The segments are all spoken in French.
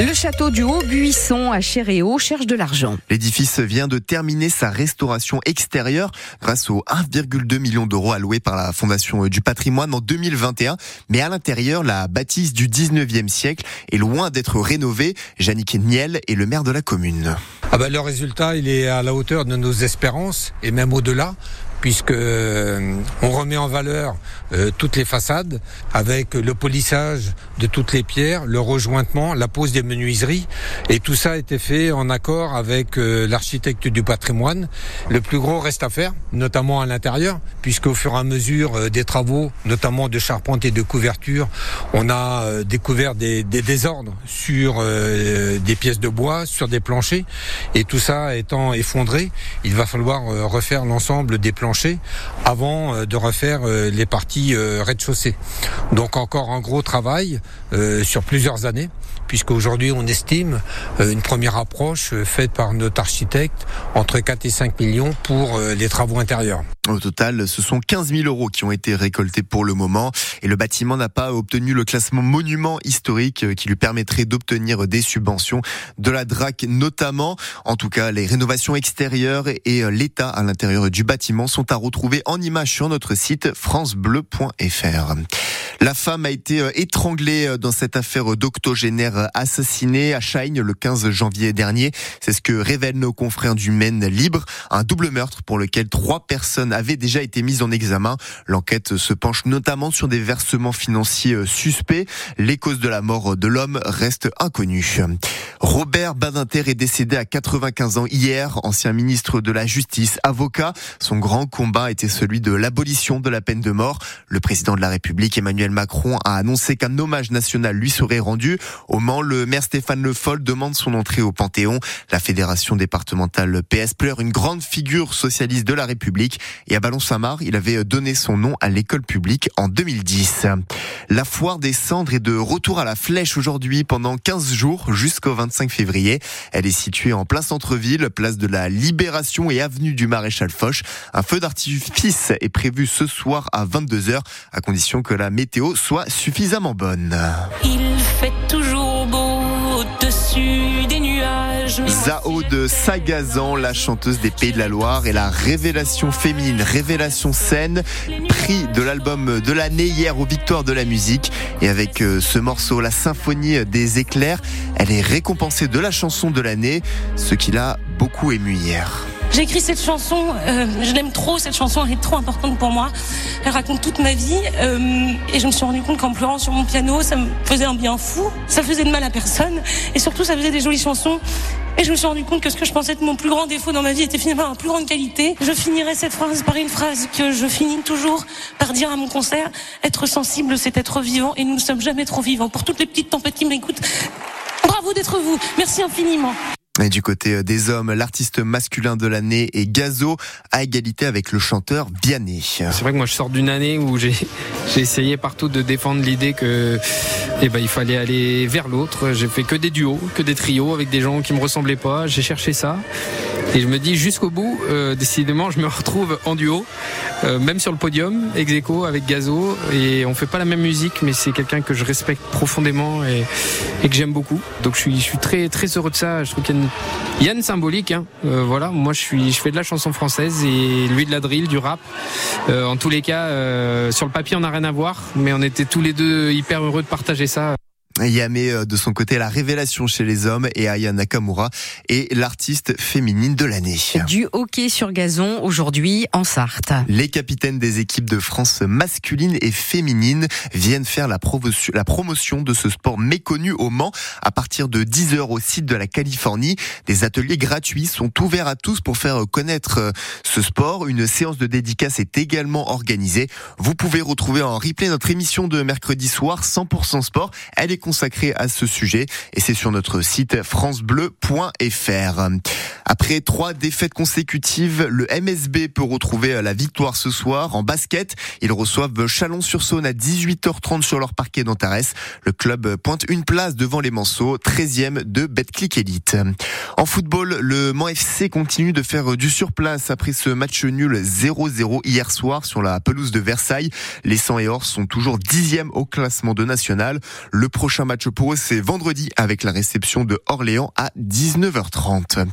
Le château du Haut-Buisson à Chéréo cherche de l'argent. L'édifice vient de terminer sa restauration extérieure grâce aux 1,2 million d'euros alloués par la Fondation du patrimoine en 2021. Mais à l'intérieur, la bâtisse du 19e siècle est loin d'être rénovée. Jannick Niel est le maire de la commune. Ah ben, le résultat, il est à la hauteur de nos espérances et même au-delà puisque euh, on remet en valeur euh, toutes les façades avec le polissage de toutes les pierres, le rejointement, la pose des menuiseries et tout ça a été fait en accord avec euh, l'architecte du patrimoine. Le plus gros reste à faire, notamment à l'intérieur, puisqu'au fur et à mesure des travaux, notamment de charpente et de couverture, on a découvert des, des désordres sur des pièces de bois, sur des planchers et tout ça étant effondré, il va falloir refaire l'ensemble des planchers avant euh, de refaire euh, les parties euh, rez-de-chaussée. Donc encore un gros travail sur plusieurs années puisqu'aujourd'hui on estime une première approche faite par notre architecte entre 4 et 5 millions pour les travaux intérieurs. Au total, ce sont 15 000 euros qui ont été récoltés pour le moment et le bâtiment n'a pas obtenu le classement monument historique qui lui permettrait d'obtenir des subventions de la DRAC notamment. En tout cas, les rénovations extérieures et l'état à l'intérieur du bâtiment sont à retrouver en image sur notre site francebleu.fr. La femme a été euh, étranglée euh, dans cette affaire d'octogénaire assassiné à Chine le 15 janvier dernier. C'est ce que révèlent nos confrères du Maine Libre. Un double meurtre pour lequel trois personnes avaient déjà été mises en examen. L'enquête se penche notamment sur des versements financiers euh, suspects. Les causes de la mort de l'homme restent inconnues. Robert Badinter est décédé à 95 ans hier, ancien ministre de la Justice, avocat. Son grand combat était celui de l'abolition de la peine de mort. Le président de la République, Emmanuel Macron, a annoncé qu'un hommage national lui serait rendu. Au Mans, le maire Stéphane Le Foll demande son entrée au Panthéon. La fédération départementale PS pleure une grande figure socialiste de la République. Et à Ballon-Saint-Marc, il avait donné son nom à l'école publique en 2010. La foire des cendres est de retour à la flèche aujourd'hui pendant 15 jours jusqu'au 25 février. Elle est située en plein centre-ville, place de la Libération et avenue du Maréchal Foch. Un feu d'artifice est prévu ce soir à 22h à condition que la météo soit suffisamment bonne. Il fait toujours beau au-dessus des nuages. Zao de Sagazan, la chanteuse des Pays de la Loire et la révélation féminine, révélation scène, prix de l'album de l'année hier aux Victoires de la musique. Et avec euh, ce morceau, la symphonie des éclairs, elle est récompensée de la chanson de l'année, ce qui l'a beaucoup ému hier. J'ai écrit cette chanson, euh, je l'aime trop, cette chanson elle est trop importante pour moi. Elle raconte toute ma vie euh, et je me suis rendu compte qu'en pleurant sur mon piano, ça me faisait un bien fou, ça faisait de mal à personne et surtout ça faisait des jolies chansons. Et je me suis rendu compte que ce que je pensais être mon plus grand défaut dans ma vie était finalement ma plus grande qualité. Je finirai cette phrase par une phrase que je finis toujours par dire à mon concert. Être sensible, c'est être vivant et nous ne sommes jamais trop vivants. Pour toutes les petites tempêtes qui m'écoutent, bravo d'être vous. Merci infiniment. Et du côté euh, des hommes, l'artiste masculin de l'année est Gazo, à égalité avec le chanteur Vianney. C'est vrai que moi je sors d'une année où j'ai essayé partout de défendre l'idée que eh ben, il fallait aller vers l'autre. J'ai fait que des duos, que des trios avec des gens qui me ressemblaient pas. J'ai cherché ça. Et je me dis jusqu'au bout, euh, décidément, je me retrouve en duo, euh, même sur le podium, ex avec Gazo. Et on fait pas la même musique, mais c'est quelqu'un que je respecte profondément et, que j'aime beaucoup. Donc je suis, je suis très, très heureux de ça. Je trouve qu'il y a une, symbolique. Hein. Euh, voilà, moi je, suis, je fais de la chanson française et lui de la drill, du rap. en tous les cas, sur le papier, on n'a rien à voir, mais on était tous les deux hyper heureux de partager ça. Yamé euh, de son côté la révélation chez les hommes et Aya Nakamura est l'artiste féminine de l'année. Du hockey sur gazon aujourd'hui en Sarthe. Les capitaines des équipes de France masculines et féminines viennent faire la, la promotion de ce sport méconnu au Mans à partir de 10h au site de la Californie. Des ateliers gratuits sont ouverts à tous pour faire connaître euh, ce sport. Une séance de dédicace est également organisée. Vous pouvez retrouver en replay notre émission de mercredi soir 100% sport. Elle est consacré à ce sujet et c'est sur notre site francebleu.fr. Après trois défaites consécutives, le MSB peut retrouver la victoire ce soir. En basket, ils reçoivent Chalon-sur-Saône à 18h30 sur leur parquet d'Antares. Le club pointe une place devant les Manceaux, 13e de Betclic Elite. En football, le Mans FC continue de faire du surplace après ce match nul 0-0 hier soir sur la pelouse de Versailles. Les 100 et Or sont toujours 10e au classement de national. Le prochain match pour eux, c'est vendredi avec la réception de Orléans à 19h30.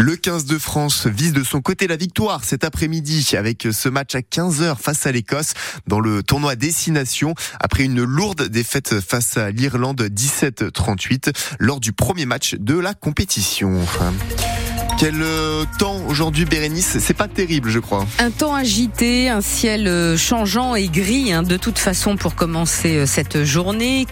Le 15 de France vise de son côté la victoire cet après-midi avec ce match à 15h face à l'Écosse dans le tournoi Destination après une lourde défaite face à l'Irlande 17-38 lors du premier match de la compétition. Quel euh, temps aujourd'hui, Bérénice? C'est pas terrible, je crois. Un temps agité, un ciel euh, changeant et gris, hein, de toute façon, pour commencer euh, cette journée.